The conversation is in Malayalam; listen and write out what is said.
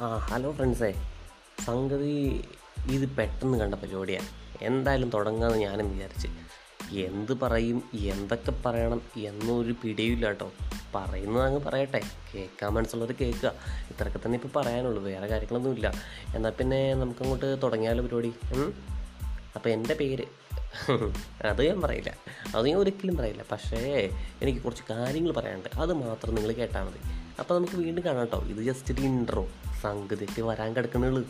ആ ഹലോ ഫ്രണ്ട്സേ. സംഗതി ഇത് പെട്ടെന്ന് കണ്ട പരിപാടിയാണ് എന്തായാലും തുടങ്ങാമെന്ന് ഞാനും വിചാരിച്ച്. എന്ത് പറയും എന്തൊക്കെ പറയണം എന്നൊരു പിടിയില്ല കേട്ടോ പറയുന്നത് അങ്ങ് പറയട്ടെ. കേൾക്കാൻ മനസ്സുള്ളവർ കേൾക്കുക. ഇത്രയൊക്കെ തന്നെ ഇപ്പോൾ പറയാനുള്ളൂ. വേറെ കാര്യങ്ങളൊന്നുമില്ല. എന്നാൽ പിന്നെ നമുക്കങ്ങോട്ട് തുടങ്ങിയാലോ പരിപാടി? അപ്പോൾ എന്റെ പേര് അത് ഞാൻ പറയില്ല. അത് ഞാൻ ഒരിക്കലും പറയില്ല. പക്ഷേ എനിക്ക് കുറച്ച് കാര്യങ്ങൾ പറയാനുണ്ട്. അത് മാത്രം നിങ്ങൾ കേട്ടാൽ മതി. അപ്പോൾ നമുക്ക് വീണ്ടും കാണാം കേട്ടോ ഇത് ജസ്റ്റ് ഒരു ഇൻട്രോ സംഗതിക്ക് വരാൻ കിടക്കുന്നുള്ളൂ